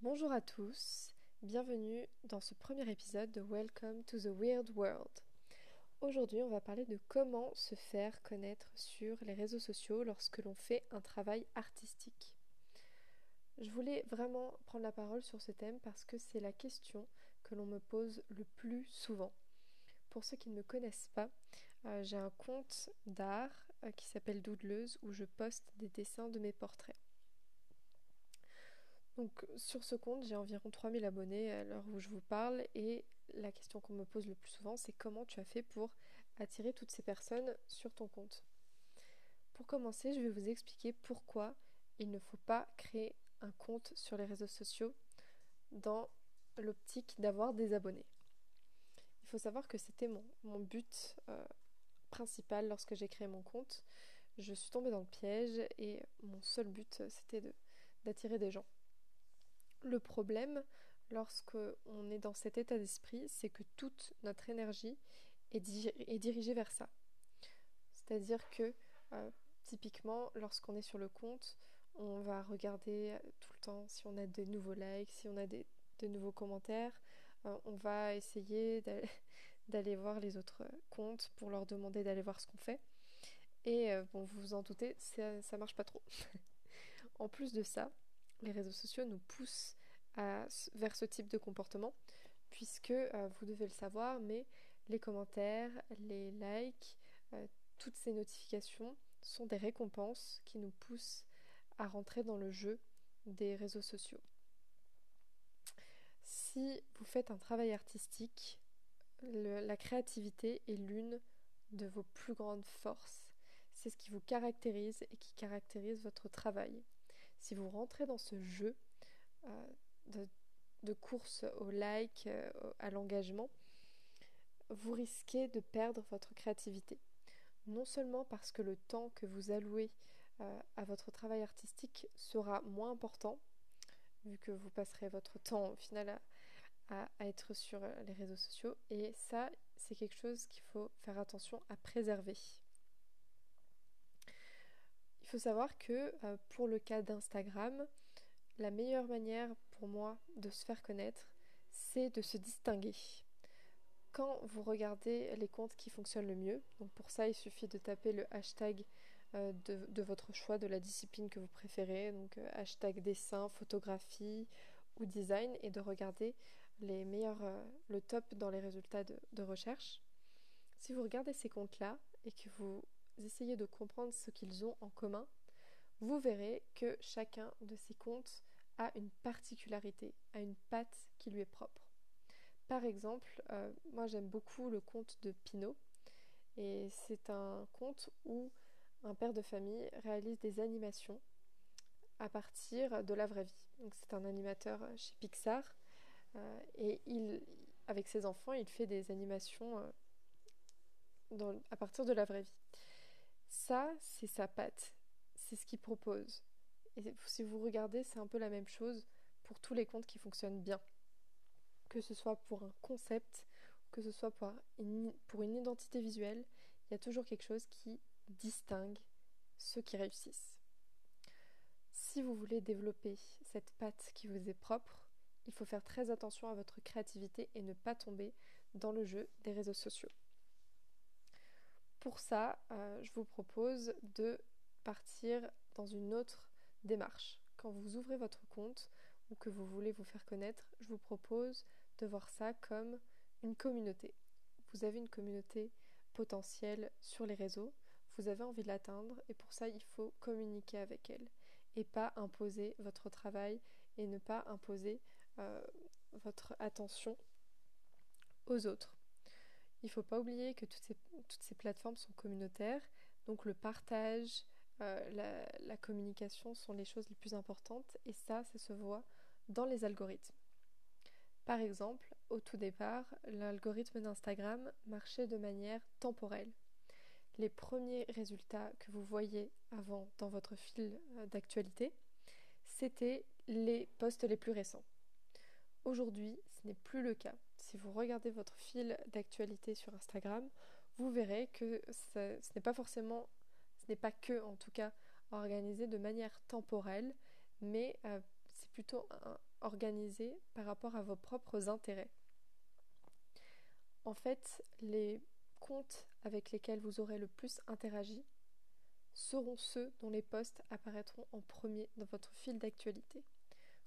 Bonjour à tous, bienvenue dans ce premier épisode de Welcome to the Weird World. Aujourd'hui, on va parler de comment se faire connaître sur les réseaux sociaux lorsque l'on fait un travail artistique. Je voulais vraiment prendre la parole sur ce thème parce que c'est la question que l'on me pose le plus souvent. Pour ceux qui ne me connaissent pas, euh, j'ai un compte d'art euh, qui s'appelle Doodleuse où je poste des dessins de mes portraits. Donc sur ce compte, j'ai environ 3000 abonnés à l'heure où je vous parle et la question qu'on me pose le plus souvent, c'est comment tu as fait pour attirer toutes ces personnes sur ton compte? Pour commencer, je vais vous expliquer pourquoi il ne faut pas créer un compte sur les réseaux sociaux dans l'optique d'avoir des abonnés. Il faut savoir que c'était mon, but euh, principal lorsque j'ai créé mon compte. Je suis tombée dans le piège et mon seul but c'était d'attirer des gens. Le problème, lorsqu'on est dans cet état d'esprit, c'est que toute notre énergie est, dirigée vers ça. C'est-à-dire que, euh, typiquement, lorsqu'on est sur le compte, on va regarder tout le temps si on a des nouveaux likes, si on a des, de nouveaux commentaires. Euh, on va essayer d'aller voir les autres comptes pour leur demander d'aller voir ce qu'on fait. Et euh, bon, vous vous en doutez, ça, ça marche pas trop. en plus de ça, les réseaux sociaux nous poussent vers ce type de comportement, puisque euh, vous devez le savoir, mais les commentaires, les likes, euh, toutes ces notifications sont des récompenses qui nous poussent à rentrer dans le jeu des réseaux sociaux. Si vous faites un travail artistique, la créativité est l'une de vos plus grandes forces. C'est ce qui vous caractérise et qui caractérise votre travail si vous rentrez dans ce jeu euh, de, course au like, euh, à l'engagement, vous risquez de perdre votre créativité. Non seulement parce que le temps que vous allouez euh, à votre travail artistique sera moins important, vu que vous passerez votre temps au final à être sur les réseaux sociaux, et ça, c'est quelque chose qu'il faut faire attention à préserver. Il faut savoir que euh, pour le cas d'Instagram, la meilleure manière pour moi de se faire connaître, c'est de se distinguer. Quand vous regardez les comptes qui fonctionnent le mieux, donc pour ça il suffit de taper le hashtag euh, de, votre choix, de la discipline que vous préférez, donc euh, hashtag dessin, photographie ou design, et de regarder les meilleurs, le top dans les résultats de recherche. Si vous regardez ces comptes-là et que vous essayez de comprendre ce qu'ils ont en commun, vous verrez que chacun de ces comptes a une particularité, a une patte qui lui est propre. Par exemple, euh, moi j'aime beaucoup le conte de Pinot, et c'est un conte où un père de famille réalise des animations à partir de la vraie vie. C'est un animateur chez Pixar, euh, et avec ses enfants, il fait des animations euh, à partir de la vraie vie. Ça, c'est sa patte. C'est ce qu'il propose. Et si vous regardez, c'est un peu la même chose pour tous les comptes qui fonctionnent bien. Que ce soit pour un concept, que ce soit pour une, pour une identité visuelle, il y a toujours quelque chose qui distingue ceux qui réussissent. Si vous voulez développer cette patte qui vous est propre, il faut faire très attention à votre créativité et ne pas tomber dans le jeu des réseaux sociaux. Pour ça, euh, je vous propose de partir dans une autre démarche. Quand vous ouvrez votre compte ou que vous voulez vous faire connaître, je vous propose de voir ça comme une communauté. Vous avez une communauté potentielle sur les réseaux, vous avez envie de l'atteindre et pour ça il faut communiquer avec elle et pas imposer votre travail et ne pas imposer euh, votre attention aux autres. Il ne faut pas oublier que toutes ces, plateformes sont communautaires, donc le partage, euh, la, communication sont les choses les plus importantes, et ça, ça se voit dans les algorithmes. Par exemple, au tout départ, l'algorithme d'Instagram marchait de manière temporelle. Les premiers résultats que vous voyez avant dans votre fil euh, d'actualité, c'était les posts les plus récents. Aujourd'hui, ce n'est plus le cas. Si vous regardez votre fil d'actualité sur Instagram, vous verrez que ce, n'est pas forcément, ce n'est pas que en tout cas organisé de manière temporelle, mais euh, c'est plutôt organisé par rapport à vos propres intérêts. En fait, les comptes avec lesquels vous aurez le plus interagi seront ceux dont les posts apparaîtront en premier dans votre fil d'actualité.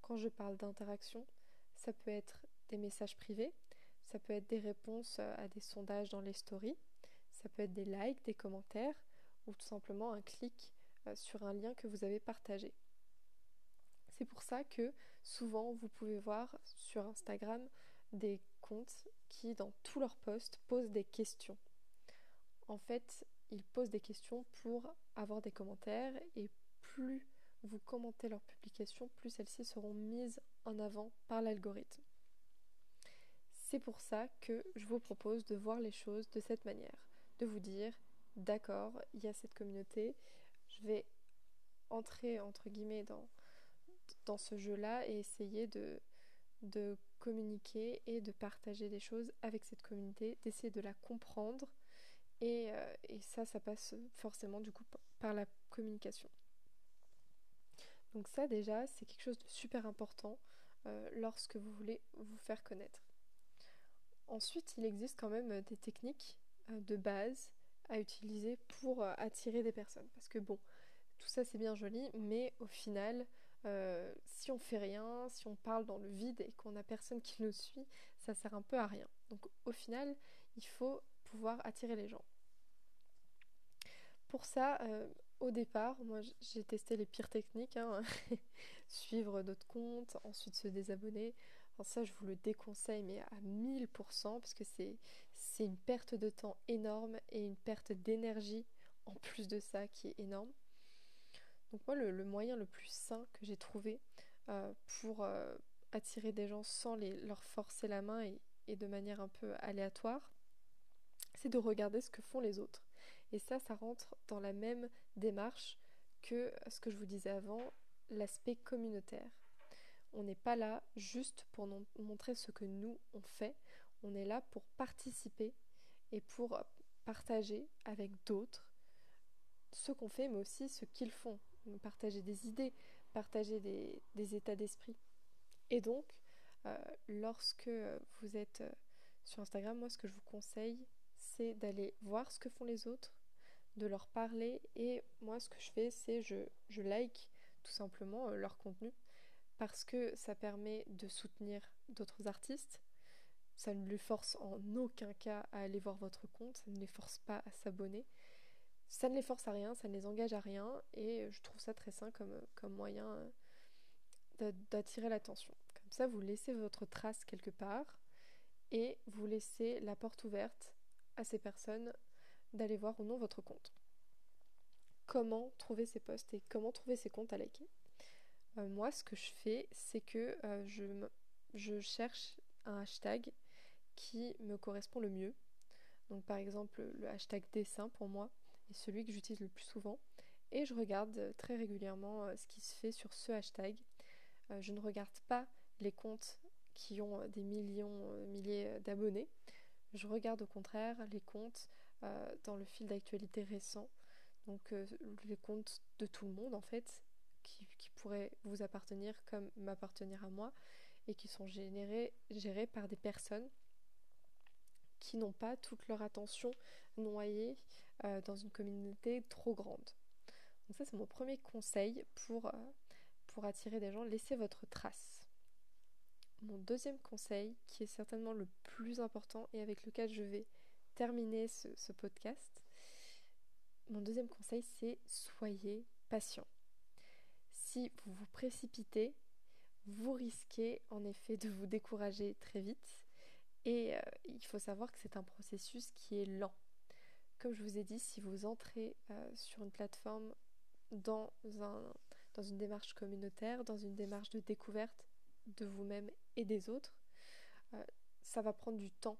Quand je parle d'interaction, ça peut être des messages privés, ça peut être des réponses à des sondages dans les stories, ça peut être des likes, des commentaires ou tout simplement un clic euh, sur un lien que vous avez partagé. C'est pour ça que souvent vous pouvez voir sur Instagram des comptes qui dans tous leurs posts posent des questions. En fait, ils posent des questions pour avoir des commentaires et plus vous commentez leurs publications, plus celles-ci seront mises en avant par l'algorithme. C'est pour ça que je vous propose de voir les choses de cette manière, de vous dire, d'accord, il y a cette communauté, je vais entrer entre guillemets dans, dans ce jeu-là et essayer de, de communiquer et de partager des choses avec cette communauté, d'essayer de la comprendre. Et, euh, et, ça, ça passe forcément du coup par la communication. Donc ça déjà, c'est quelque chose de super important euh, lorsque vous voulez vous faire connaître. Ensuite, il existe quand même des techniques euh, de base à utiliser pour attirer des personnes. Parce que bon, tout ça c'est bien joli, mais au final, euh, si on fait rien, si on parle dans le vide et qu'on n'a personne qui nous suit, ça sert un peu à rien. Donc au final, il faut pouvoir attirer les gens. Pour ça, euh, au départ, moi j'ai testé les pires techniques, hein. suivre d'autres comptes, ensuite se désabonner. Ça, je vous le déconseille, mais à 1000%, parce que c'est une perte de temps énorme et une perte d'énergie en plus de ça qui est énorme. Donc moi, le, moyen le plus sain que j'ai trouvé euh, pour euh, attirer des gens sans les, leur forcer la main et, de manière un peu aléatoire, c'est de regarder ce que font les autres. Et ça, ça rentre dans la même démarche que ce que je vous disais avant, l'aspect communautaire. On n'est pas là juste pour montrer ce que nous, on fait, on est là pour participer et pour partager avec d'autres ce qu'on fait, mais aussi ce qu'ils font. Partager des idées, partager des, états d'esprit. Et donc, euh, lorsque vous êtes euh, sur Instagram, moi ce que je vous conseille, c'est d'aller voir ce que font les autres, de leur parler. Et moi ce que je fais, c'est je, like tout simplement euh, leur contenu parce que ça permet de soutenir d'autres artistes. Ça ne les force en aucun cas à aller voir votre compte, ça ne les force pas à s'abonner ça ne les force à rien, ça ne les engage à rien, et je trouve ça très sain comme, moyen euh, d'attirer l'attention. Comme ça, vous laissez votre trace quelque part, et vous laissez la porte ouverte à ces personnes d'aller voir ou non votre compte. Comment trouver ces posts et comment trouver ces comptes à liker? Euh, Moi, ce que je fais, c'est que euh, je, cherche un hashtag qui me correspond le mieux. Donc par exemple le hashtag dessin pour moi, et celui que j'utilise le plus souvent. Et je regarde très régulièrement euh, ce qui se fait sur ce hashtag. Je ne regarde pas les comptes qui ont des millions, milliers d'abonnés. Je regarde au contraire les comptes dans le fil d'actualité récent, donc les comptes de tout le monde en fait, pourraient vous appartenir comme m'appartenir à moi, et qui sont générés, gérés par des personnes qui n'ont pas toute leur attention noyée euh, dans une communauté trop grande. Donc ça c'est mon premier conseil pour, euh, pour attirer des gens, laissez votre trace. Mon deuxième conseil, qui est certainement le plus important et avec lequel je vais terminer ce, ce podcast, mon deuxième conseil c'est soyez patient. Si vous vous précipitez, vous risquez en effet de vous décourager très vite et euh, il faut savoir que c'est un processus qui est lent. Comme je vous ai dit, si vous entrez euh, sur une plateforme dans, un, dans une démarche communautaire, dans une démarche de découverte de vous-même et des autres, euh, ça va prendre du temps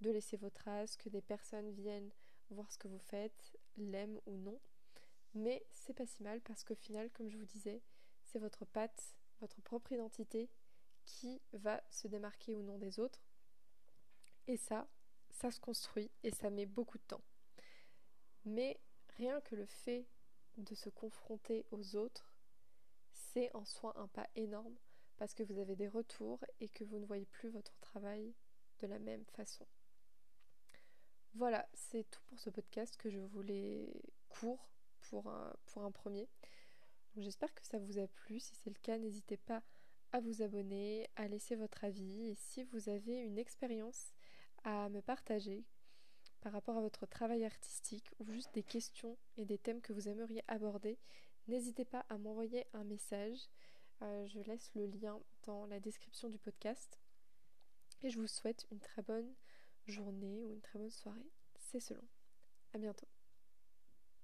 de laisser vos traces, que des personnes viennent voir ce que vous faites, l'aiment ou non. Mais c'est pas si mal parce qu'au final, comme je vous disais, c'est votre patte, votre propre identité qui va se démarquer ou non des autres. Et ça, ça se construit et ça met beaucoup de temps. Mais rien que le fait de se confronter aux autres, c'est en soi un pas énorme parce que vous avez des retours et que vous ne voyez plus votre travail de la même façon. Voilà, c'est tout pour ce podcast que je voulais court pour un, premier. J'espère que ça vous a plu. Si c'est le cas, n'hésitez pas à vous abonner, à laisser votre avis. Et si vous avez une expérience à me partager par rapport à votre travail artistique ou juste des questions et des thèmes que vous aimeriez aborder, n'hésitez pas à m'envoyer un message. Euh, je laisse le lien dans la description du podcast. Et je vous souhaite une très bonne journée ou une très bonne soirée. C'est selon. À bientôt.